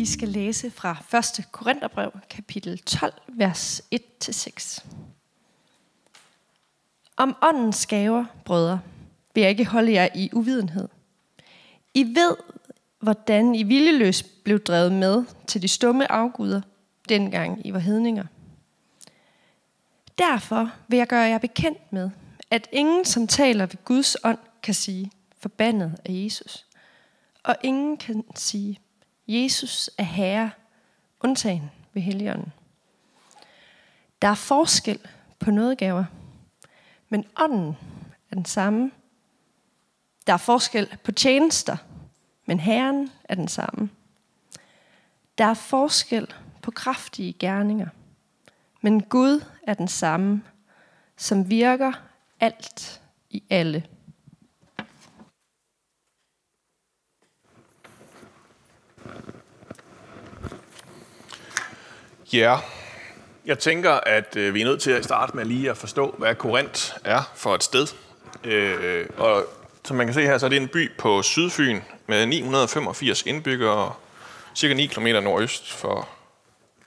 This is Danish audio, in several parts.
Vi skal læse fra 1. Korintherbrev, kapitel 12, vers 1-6. Om åndens gaver, brødre, vil jeg ikke holde jer i uvidenhed. I ved, hvordan I viljeløst blev drevet med til de stumme afguder, dengang I var hedninger. Derfor vil jeg gøre jer bekendt med, at ingen, som taler ved Guds ånd, kan sige, forbandet af Jesus. Og ingen kan sige, Jesus er Herre, undtagen ved Helligånden. Der er forskel på nådegaver, men ånden er den samme. Der er forskel på tjenester, men Herren er den samme. Der er forskel på kraftige gerninger, men Gud er den samme, som virker alt i alle. Ja, jeg tænker, at øh, vi er nødt til at starte med lige at forstå, hvad Korinth er for et sted. Øh, og som man kan se her, så er det en by på Sydfyn med 985 indbyggere, cirka 9 km nordøst for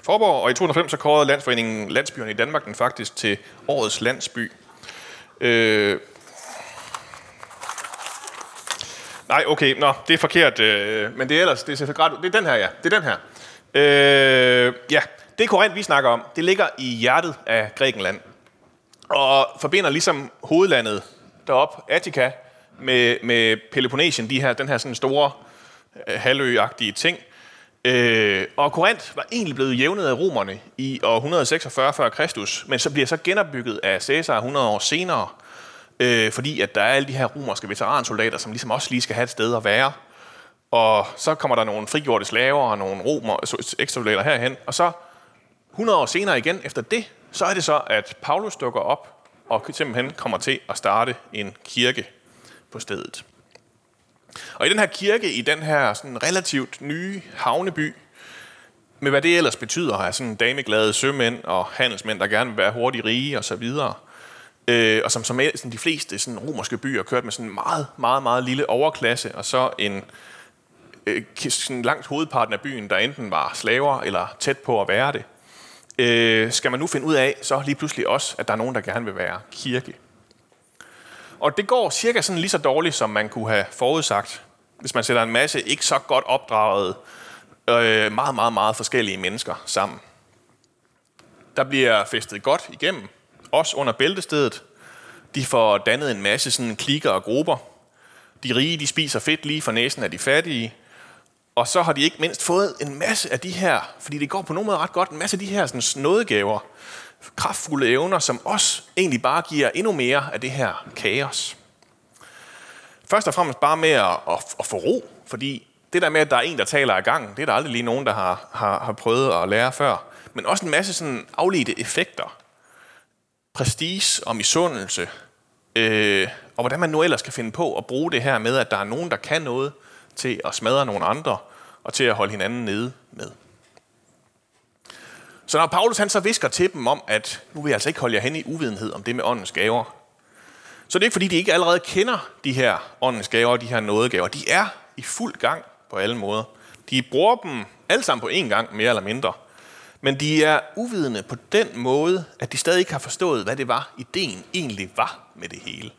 Forborg. Og i 2005 så kårede Landsforeningen Landsbyerne i Danmark den faktisk til årets landsby. Øh, nej, okay, nå, det er forkert, øh, men det er ellers, det er, det er den her, ja, det er den her. Øh, ja, det Korinth, vi snakker om, det ligger i hjertet af Grækenland. Og forbinder ligesom hovedlandet derop, Attika, med, med Peloponnesien, de her, den her sådan store øh, halvøagtige ting. Øh, og Korinth var egentlig blevet jævnet af romerne i år 146 før Kristus, men så bliver så genopbygget af Caesar 100 år senere, øh, fordi at der er alle de her romerske veteransoldater, som ligesom også lige skal have et sted at være. Og så kommer der nogle frigjorte slaver og nogle romer, ekstrasoldater herhen, og så 100 år senere igen efter det, så er det så, at Paulus dukker op og simpelthen kommer til at starte en kirke på stedet. Og i den her kirke, i den her sådan relativt nye havneby, med hvad det ellers betyder, er sådan dameglade sømænd og handelsmænd, der gerne vil være hurtigt rige og så videre, øh, og som, som sådan de fleste sådan romerske byer kørt med sådan en meget, meget, meget lille overklasse, og så en øh, sådan langt hovedparten af byen, der enten var slaver eller tæt på at være det øh, skal man nu finde ud af, så lige pludselig også, at der er nogen, der gerne vil være kirke. Og det går cirka sådan lige så dårligt, som man kunne have forudsagt, hvis man sætter en masse ikke så godt opdragede, øh, meget, meget, meget forskellige mennesker sammen. Der bliver festet godt igennem, også under bæltestedet. De får dannet en masse sådan klikker og grupper. De rige de spiser fedt lige for næsen af de fattige, og så har de ikke mindst fået en masse af de her, fordi det går på nogen måde ret godt, en masse af de her sådan, nådegaver, kraftfulde evner, som også egentlig bare giver endnu mere af det her kaos. Først og fremmest bare med at, at, at få ro, fordi det der med, at der er en, der taler af gangen, det er der aldrig lige nogen, der har, har, har prøvet at lære før. Men også en masse sådan afledte effekter. Prestige og misundelse. Øh, og hvordan man nu ellers kan finde på at bruge det her med, at der er nogen, der kan noget, til at smadre nogle andre, og til at holde hinanden nede med. Så når Paulus han så visker til dem om, at nu vil jeg altså ikke holde jer hen i uvidenhed om det med åndens gaver, så det er ikke fordi, de ikke allerede kender de her åndens gaver, de her nådegaver. De er i fuld gang på alle måder. De bruger dem alle sammen på én gang, mere eller mindre. Men de er uvidende på den måde, at de stadig ikke har forstået, hvad det var, ideen egentlig var med det hele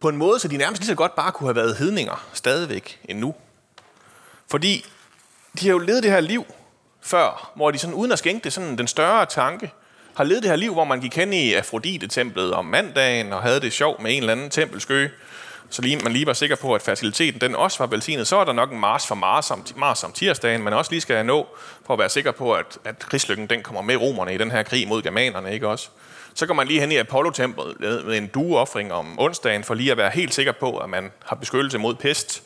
på en måde, så de nærmest lige så godt bare kunne have været hedninger stadigvæk endnu. Fordi de har jo levet det her liv før, hvor de sådan, uden at skænke det sådan den større tanke, har levet det her liv, hvor man gik hen i Afrodite-templet om mandagen og havde det sjov med en eller anden tempelskø, så lige, man lige var sikker på, at faciliteten den også var velsignet, så er der nok en Mars for Mars om, Mars om tirsdagen, men også lige skal nå for at være sikker på, at, at krigslykken den kommer med romerne i den her krig mod germanerne, ikke også? Så går man lige hen i Apollo-templet med en dueoffring om onsdagen, for lige at være helt sikker på, at man har beskyttelse mod pest.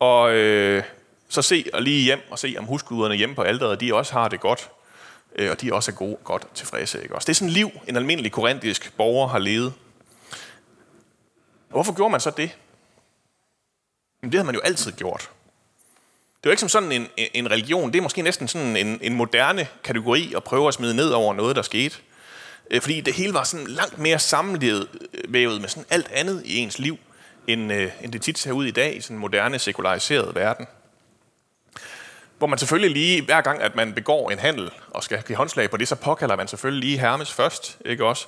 Og øh, så se og lige hjem og se, om husguderne hjemme på alderet, de også har det godt. Øh, og de også er gode, godt tilfredse. Ikke? Også det er sådan et liv, en almindelig korintisk borger har levet. Og hvorfor gjorde man så det? Men det har man jo altid gjort. Det er jo ikke som sådan en, en religion. Det er måske næsten sådan en, en moderne kategori at prøve at smide ned over noget, der skete. Øh, fordi det hele var sådan langt mere sammenlevet øh, med sådan alt andet i ens liv, end, øh, end det tit ser ud i dag i sådan en moderne, sekulariseret verden. hvor man selvfølgelig lige, hver gang at man begår en handel og skal give håndslag på det, så påkalder man selvfølgelig lige Hermes først, ikke også?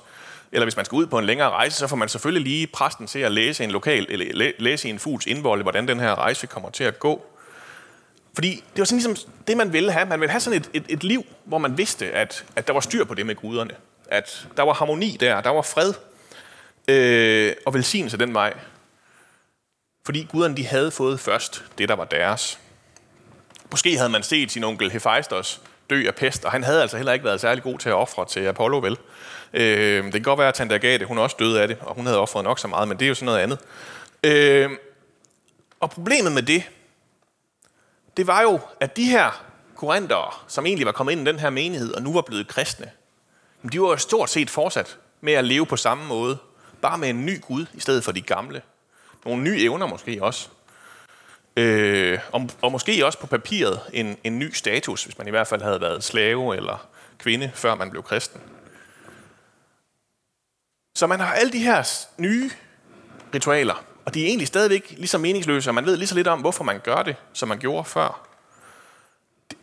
Eller hvis man skal ud på en længere rejse, så får man selvfølgelig lige præsten til at læse en lokal, eller læse i en fugls indvolde, hvordan den her rejse kommer til at gå. Fordi det var sådan ligesom det, man ville have. Man ville have sådan et, et, et liv, hvor man vidste, at, at der var styr på det med guderne. At der var harmoni der, der var fred øh, og velsignelse den vej. Fordi guderne de havde fået først det, der var deres. Måske havde man set sin onkel Hephaistos dø af pest, og han havde altså heller ikke været særlig god til at ofre til Apollo, vel? Øh, det kan godt være, at Tante Agathe, hun også døde af det, og hun havde offret nok så meget, men det er jo sådan noget andet. Øh, og problemet med det, det var jo, at de her korintere, som egentlig var kommet ind i den her menighed, og nu var blevet kristne, de var jo stort set fortsat med at leve på samme måde, bare med en ny Gud i stedet for de gamle. Nogle nye evner måske også. Øh, og, og måske også på papiret en, en ny status, hvis man i hvert fald havde været slave eller kvinde, før man blev kristen. Så man har alle de her nye ritualer, og de er egentlig stadigvæk lige så meningsløse, og man ved lige så lidt om, hvorfor man gør det, som man gjorde før.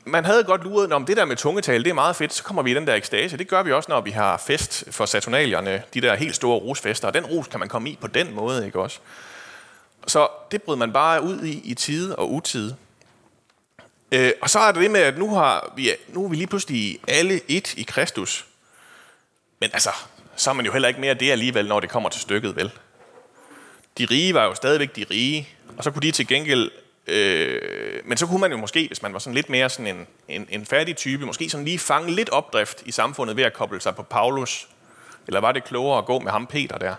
Man havde godt luret, om det der med tungetal, det er meget fedt, så kommer vi i den der ekstase. Det gør vi også, når vi har fest for saturnalierne, de der helt store rosfester, og den ros kan man komme i på den måde, ikke også? Så det brød man bare ud i i tide og utide. Øh, og så er det det med, at nu, har vi, nu er vi lige pludselig alle et i Kristus. Men altså, så er man jo heller ikke mere det alligevel, når det kommer til stykket, vel? De rige var jo stadigvæk de rige, og så kunne de til gengæld... Øh, men så kunne man jo måske, hvis man var sådan lidt mere sådan en, en, en færdig type, måske sådan lige fange lidt opdrift i samfundet ved at koble sig på Paulus. Eller var det klogere at gå med ham Peter der?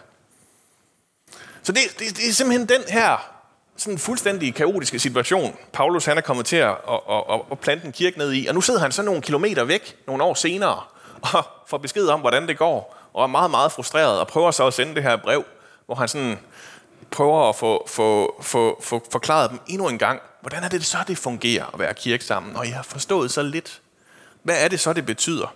Så det, det, det er simpelthen den her sådan fuldstændig kaotiske situation, Paulus han er kommet til at, at, at, at plante en kirke ned i. Og nu sidder han så nogle kilometer væk, nogle år senere, og får besked om, hvordan det går, og er meget, meget frustreret, og prøver så at sende det her brev, hvor han sådan prøver at få, få, få, få forklaret dem endnu en gang, hvordan er det så, det fungerer at være kirke sammen, og jeg har forstået så lidt. Hvad er det så, det betyder?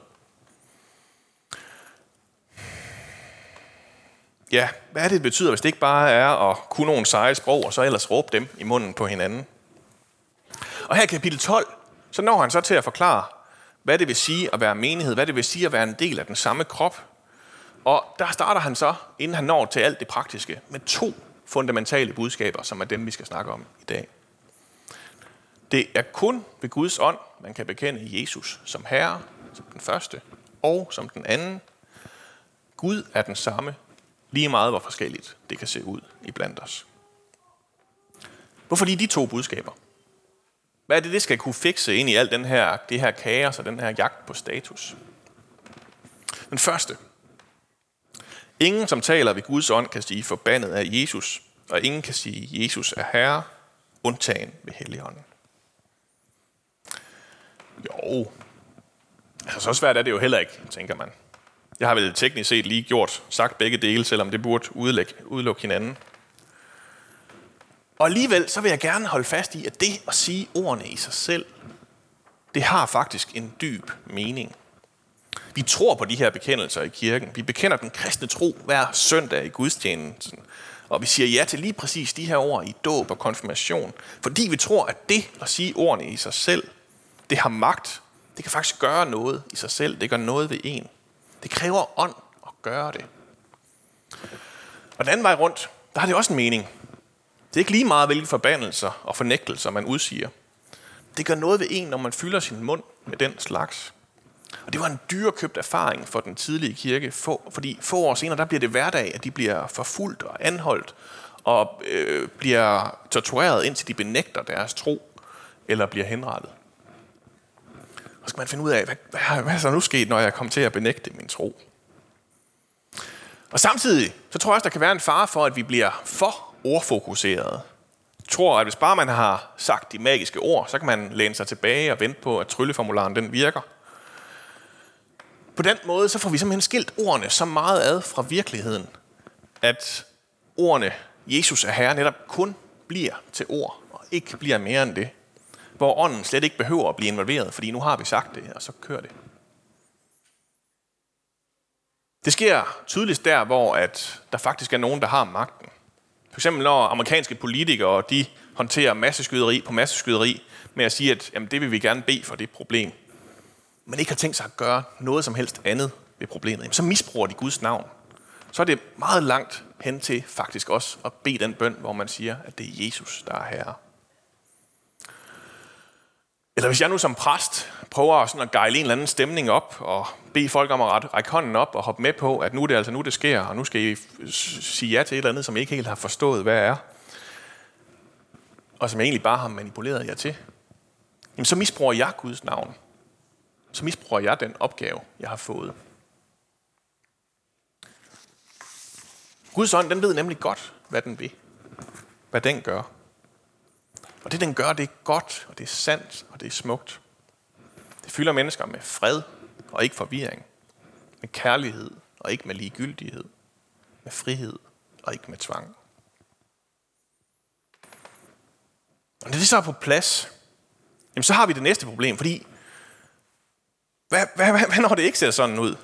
Ja, hvad er det, det betyder, hvis det ikke bare er at kunne nogle seje sprog, og så ellers råbe dem i munden på hinanden? Og her i kapitel 12, så når han så til at forklare, hvad det vil sige at være menighed, hvad det vil sige at være en del af den samme krop. Og der starter han så, inden han når til alt det praktiske, med to fundamentale budskaber, som er dem, vi skal snakke om i dag. Det er kun ved Guds ånd, man kan bekende Jesus som Herre, som den første, og som den anden. Gud er den samme Lige meget hvor forskelligt det kan se ud i blandt os. Hvorfor lige de to budskaber? Hvad er det, det skal kunne fikse ind i alt den her, det her kaos og den her jagt på status? Den første. Ingen, som taler ved Guds ånd, kan sige forbandet af Jesus, og ingen kan sige, Jesus er Herre, undtagen ved Helligånden. Jo, altså så svært er det jo heller ikke, tænker man. Jeg har vel teknisk set lige gjort, sagt begge dele, selvom det burde udelukke, udelukke hinanden. Og alligevel så vil jeg gerne holde fast i, at det at sige ordene i sig selv, det har faktisk en dyb mening. Vi tror på de her bekendelser i kirken. Vi bekender den kristne tro hver søndag i gudstjenesten. Og vi siger ja til lige præcis de her ord i dåb og konfirmation. Fordi vi tror, at det at sige ordene i sig selv, det har magt. Det kan faktisk gøre noget i sig selv. Det gør noget ved en. Det kræver ånd at gøre det. Og den anden vej rundt, der har det også en mening. Det er ikke lige meget, hvilke forbandelser og fornægtelser man udsiger. Det gør noget ved en, når man fylder sin mund med den slags. Og det var en dyrekøbt erfaring for den tidlige kirke, fordi få år senere, der bliver det hverdag, at de bliver forfulgt og anholdt, og øh, bliver tortureret, indtil de benægter deres tro, eller bliver henrettet. Og skal man finde ud af, hvad, hvad, hvad er så nu sket, når jeg kom til at benægte min tro? Og samtidig, så tror jeg også, der kan være en fare for, at vi bliver for ordfokuseret. Jeg tror, at hvis bare man har sagt de magiske ord, så kan man læne sig tilbage og vente på, at trylleformularen den virker. På den måde, så får vi simpelthen skilt ordene så meget ad fra virkeligheden, at ordene Jesus er Herre netop kun bliver til ord, og ikke bliver mere end det hvor ånden slet ikke behøver at blive involveret, fordi nu har vi sagt det, og så kører det. Det sker tydeligst der, hvor at der faktisk er nogen, der har magten. For eksempel når amerikanske politikere de håndterer masseskyderi på masseskyderi med at sige, at jamen, det vil vi gerne bede for det problem, men ikke har tænkt sig at gøre noget som helst andet ved problemet, jamen, så misbruger de Guds navn. Så er det meget langt hen til faktisk også at bede den bøn, hvor man siger, at det er Jesus, der er herre. Eller hvis jeg nu som præst prøver sådan at gejle en eller anden stemning op, og bede folk om at række hånden op og hoppe med på, at nu er det altså nu, det sker, og nu skal I sige ja til et eller andet, som I ikke helt har forstået, hvad er, og som jeg egentlig bare har manipuleret jer til, jamen så misbruger jeg Guds navn. Så misbruger jeg den opgave, jeg har fået. Guds ånd, den ved nemlig godt, hvad den vil. Hvad den gør. Og det, den gør, det er godt, og det er sandt, og det er smukt. Det fylder mennesker med fred og ikke forvirring. Med kærlighed og ikke med ligegyldighed. Med frihed og ikke med tvang. Og når det så er på plads, jamen så har vi det næste problem, fordi hvad, hvad, hvad, hvad når det ikke ser sådan ud?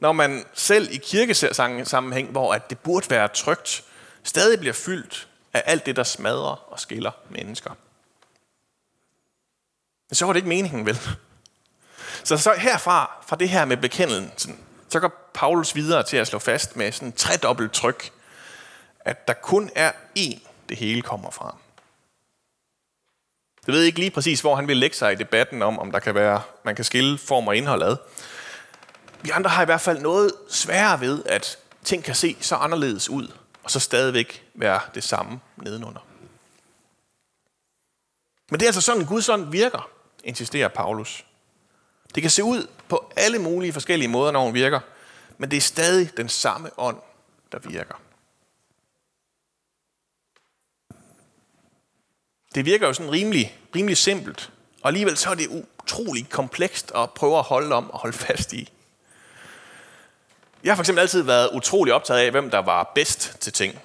Når man selv i kirkesammenhæng, hvor at det burde være trygt, stadig bliver fyldt af alt det, der smadrer og skiller mennesker. Men så var det ikke meningen, vel? Så, så herfra, fra det her med bekendelsen, så går Paulus videre til at slå fast med sådan tredobbelt tryk, at der kun er én, det hele kommer fra. Jeg ved ikke lige præcis, hvor han vil lægge sig i debatten om, om der kan være, man kan skille form og indhold ad. Vi andre har i hvert fald noget sværere ved, at ting kan se så anderledes ud, og så stadigvæk være det samme nedenunder. Men det er altså sådan, Guds ånd virker, insisterer Paulus. Det kan se ud på alle mulige forskellige måder, når hun virker, men det er stadig den samme ånd, der virker. Det virker jo sådan rimelig, rimelig simpelt, og alligevel så er det utrolig komplekst at prøve at holde om og holde fast i. Jeg har for eksempel altid været utrolig optaget af, hvem der var bedst til ting.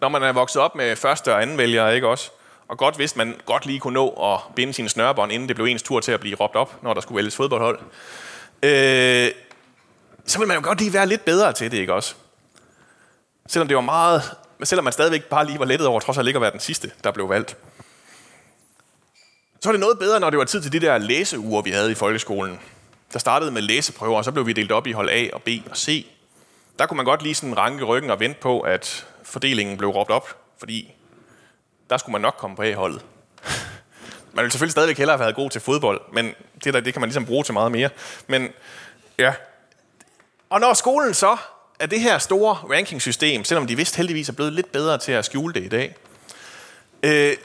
Når man er vokset op med første og anden vælgere, ikke også? Og godt vidste, man godt lige kunne nå at binde sine snørebånd, inden det blev ens tur til at blive råbt op, når der skulle vælges fodboldhold. Øh, så ville man jo godt lige være lidt bedre til det, ikke også? Selvom det var meget, men selvom man stadigvæk bare lige var lettet over, trods alt ikke at være den sidste, der blev valgt. Så var det noget bedre, når det var tid til de der læseuger, vi havde i folkeskolen der startede med læseprøver, og så blev vi delt op i hold A og B og C. Der kunne man godt lige sådan ranke ryggen og vente på, at fordelingen blev råbt op, fordi der skulle man nok komme på A-holdet. Man ville selvfølgelig stadigvæk hellere have været god til fodbold, men det, der, det kan man ligesom bruge til meget mere. Men ja. Og når skolen så er det her store rankingsystem, selvom de vist heldigvis er blevet lidt bedre til at skjule det i dag, øh,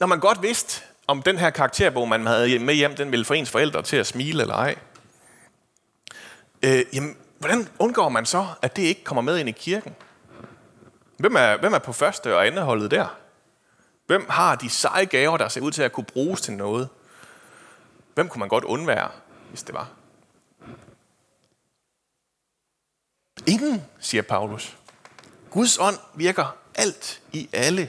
når man godt vidste, om den her karakterbog, man havde med hjem, den ville få ens forældre til at smile eller ej, Øh, jamen, hvordan undgår man så, at det ikke kommer med ind i kirken? Hvem er, hvem er på første og andet holdet der? Hvem har de seje gaver, der ser ud til at kunne bruges til noget? Hvem kunne man godt undvære, hvis det var? Ingen, siger Paulus. Guds ånd virker alt i alle.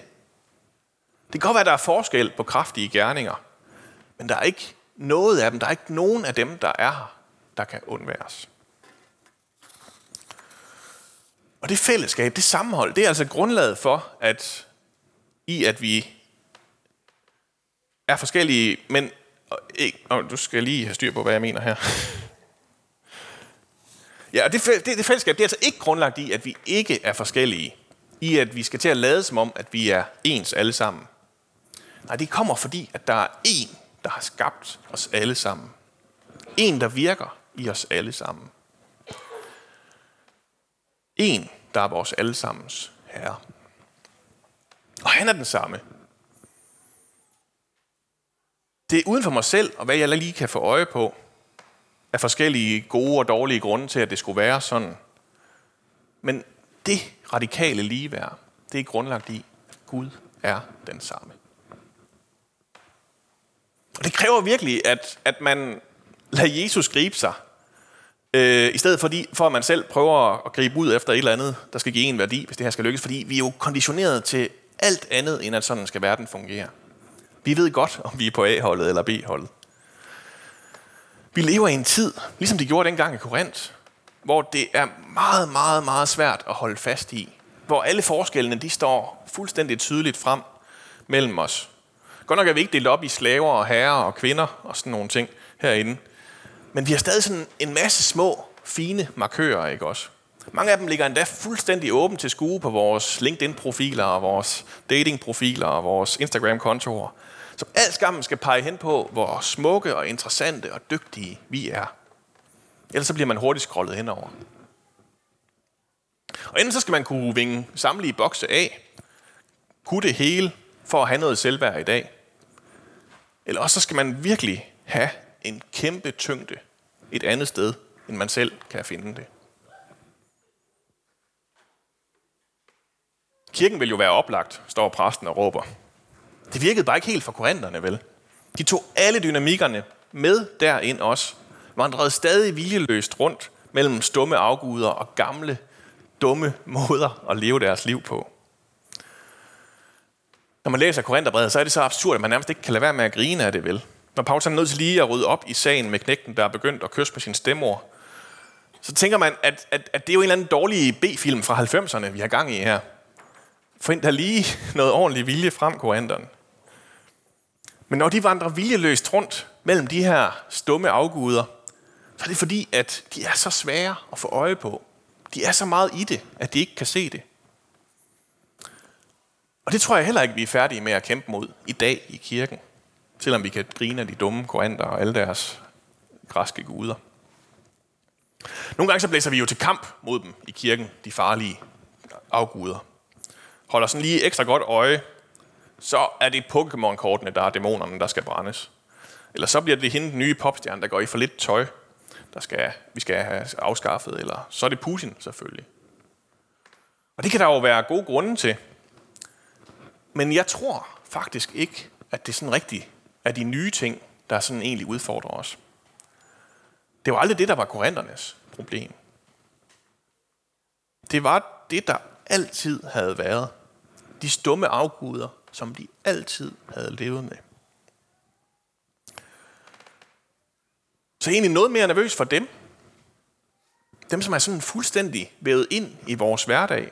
Det kan godt være, at der er forskel på kraftige gerninger, men der er ikke noget af dem, der er ikke nogen af dem, der er her, der kan undværes. Og det fællesskab, det sammenhold, det er altså grundlaget for, at i at vi er forskellige, men og, og du skal lige have styr på, hvad jeg mener her. Ja, og det, det, det fællesskab, det er altså ikke grundlagt i, at vi ikke er forskellige. I at vi skal til at lade som om, at vi er ens alle sammen. Nej, det kommer fordi, at der er en, der har skabt os alle sammen. En, der virker i os alle sammen. En, der er vores allesammens herre. Og han er den samme. Det er uden for mig selv, og hvad jeg lige kan få øje på, af forskellige gode og dårlige grunde til, at det skulle være sådan. Men det radikale ligeværd, det er grundlagt i, at Gud er den samme. Og det kræver virkelig, at, at man lader Jesus gribe sig Øh, I stedet for, de, for at man selv prøver at gribe ud efter et eller andet, der skal give en værdi, hvis det her skal lykkes. Fordi vi er jo konditioneret til alt andet, end at sådan skal verden fungere. Vi ved godt, om vi er på A-holdet eller B-holdet. Vi lever i en tid, ligesom de gjorde dengang i Korinth, hvor det er meget, meget, meget svært at holde fast i. Hvor alle forskellene, de står fuldstændig tydeligt frem. mellem os. Godt nok er vi ikke delt op i slaver og herrer og kvinder og sådan nogle ting herinde. Men vi har stadig sådan en masse små, fine markører, ikke også? Mange af dem ligger endda fuldstændig åbent til skue på vores LinkedIn-profiler og vores dating-profiler og vores Instagram-kontorer, Så alt sammen skal pege hen på, hvor smukke og interessante og dygtige vi er. Ellers så bliver man hurtigt scrollet henover. Og enten så skal man kunne vinge samlige bokse af, kunne det hele for at have noget selvværd i dag. Eller også så skal man virkelig have en kæmpe tyngde et andet sted, end man selv kan finde det. Kirken vil jo være oplagt, står præsten og råber. Det virkede bare ikke helt for korinterne, vel? De tog alle dynamikkerne med derind også, vandrede stadig viljeløst rundt mellem stumme afguder og gamle, dumme måder at leve deres liv på. Når man læser Korintherbrevet, så er det så absurd, at man nærmest ikke kan lade være med at grine af det, vel? Når Paulus er nødt til lige at rydde op i sagen med knægten, der er begyndt at kysse med sin stemor, så tænker man, at, at, at det er jo en eller anden dårlig B-film fra 90'erne, vi har gang i her. Find der lige noget ordentligt vilje frem, korinterne. Men når de vandrer viljeløst rundt mellem de her stumme afguder, så er det fordi, at de er så svære at få øje på. De er så meget i det, at de ikke kan se det. Og det tror jeg heller ikke, vi er færdige med at kæmpe mod i dag i kirken. Selvom vi kan grine af de dumme koranter og alle deres græske guder. Nogle gange så blæser vi jo til kamp mod dem i kirken, de farlige afguder. Holder sådan lige ekstra godt øje, så er det Pokémon-kortene, der er dæmonerne, der skal brændes. Eller så bliver det hende den nye popstjerne, der går i for lidt tøj, der skal, vi skal have afskaffet. Eller så er det Putin selvfølgelig. Og det kan der jo være gode grunde til. Men jeg tror faktisk ikke, at det sådan rigtigt er de nye ting, der sådan egentlig udfordrer os. Det var aldrig det, der var korinternes problem. Det var det, der altid havde været. De stumme afguder, som de altid havde levet med. Så egentlig noget mere nervøs for dem. Dem, som er sådan fuldstændig vævet ind i vores hverdag.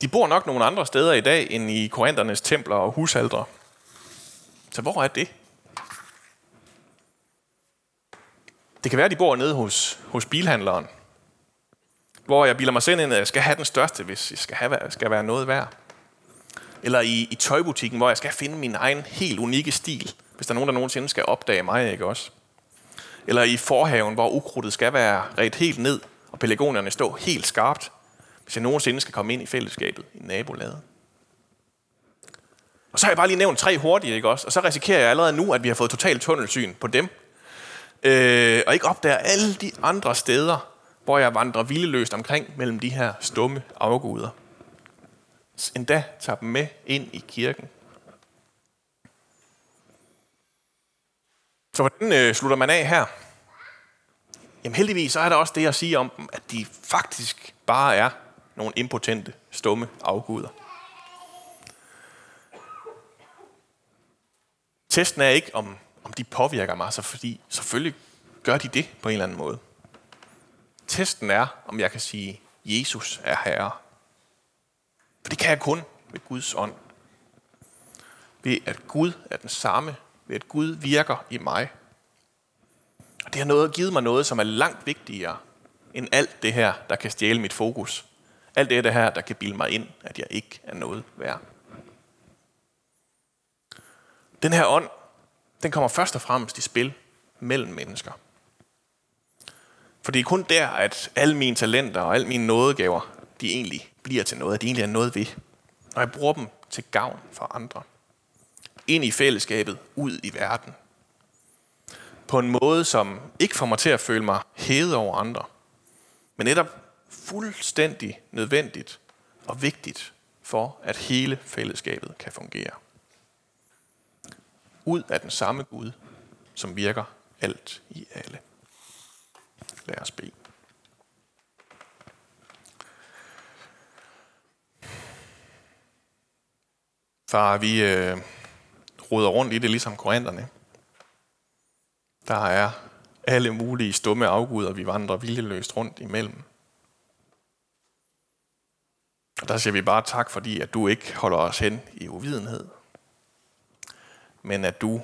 De bor nok nogle andre steder i dag, end i korinternes templer og husaldre. Så hvor er det? Det kan være, at de bor nede hos, hos bilhandleren, hvor jeg bilder mig selv ind, at jeg skal have den største, hvis jeg skal, have, skal være noget værd. Eller i, i tøjbutikken, hvor jeg skal finde min egen helt unikke stil, hvis der er nogen, der nogensinde skal opdage mig, ikke også? Eller i forhaven, hvor ukrudtet skal være ret helt ned, og pelargonierne stå helt skarpt, hvis jeg nogensinde skal komme ind i fællesskabet i nabolaget. Og så har jeg bare lige nævnt tre hurtige, ikke også? Og så risikerer jeg allerede nu, at vi har fået totalt tunnelsyn på dem. Øh, og ikke opdager alle de andre steder, hvor jeg vandrer vildeløst omkring mellem de her stumme afguder. Endda tager dem med ind i kirken. Så hvordan øh, slutter man af her? Jamen heldigvis så er der også det at sige om dem, at de faktisk bare er nogle impotente, stumme afguder. Testen er ikke, om, om de påvirker mig, så fordi selvfølgelig gør de det på en eller anden måde. Testen er, om jeg kan sige, Jesus er Herre. For det kan jeg kun ved Guds ånd. Ved at Gud er den samme, ved at Gud virker i mig. Og det har noget, givet mig noget, som er langt vigtigere end alt det her, der kan stjæle mit fokus. Alt det her, der kan bilde mig ind, at jeg ikke er noget værd. Den her ånd, den kommer først og fremmest i spil mellem mennesker. For det er kun der, at alle mine talenter og alle mine nådegaver, de egentlig bliver til noget, at de egentlig er noget ved. Når jeg bruger dem til gavn for andre. Ind i fællesskabet, ud i verden. På en måde, som ikke får mig til at føle mig hævet over andre. Men netop fuldstændig nødvendigt og vigtigt for, at hele fællesskabet kan fungere ud af den samme Gud, som virker alt i alle. Lad os bede. Far, vi øh, roder rundt i det ligesom korinterne. Der er alle mulige stumme afguder, vi vandrer viljeløst rundt imellem. Og der siger vi bare tak, fordi at du ikke holder os hen i uvidenhed, men at du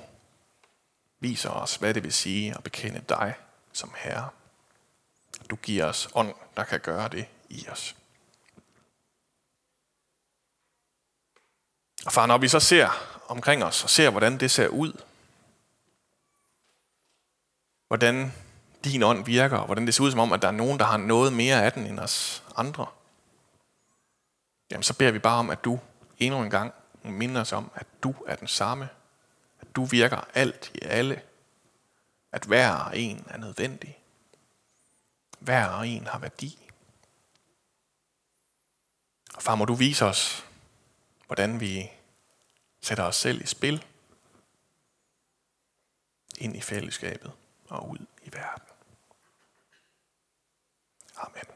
viser os, hvad det vil sige at bekende dig som Herre. Du giver os ånd, der kan gøre det i os. Og far, når vi så ser omkring os og ser, hvordan det ser ud, hvordan din ånd virker, og hvordan det ser ud som om, at der er nogen, der har noget mere af den end os andre, jamen så beder vi bare om, at du endnu en gang minder os om, at du er den samme. Du virker alt i alle. At hver en er nødvendig. Hver en har værdi. Og far, må du vise os, hvordan vi sætter os selv i spil ind i fællesskabet og ud i verden. Amen.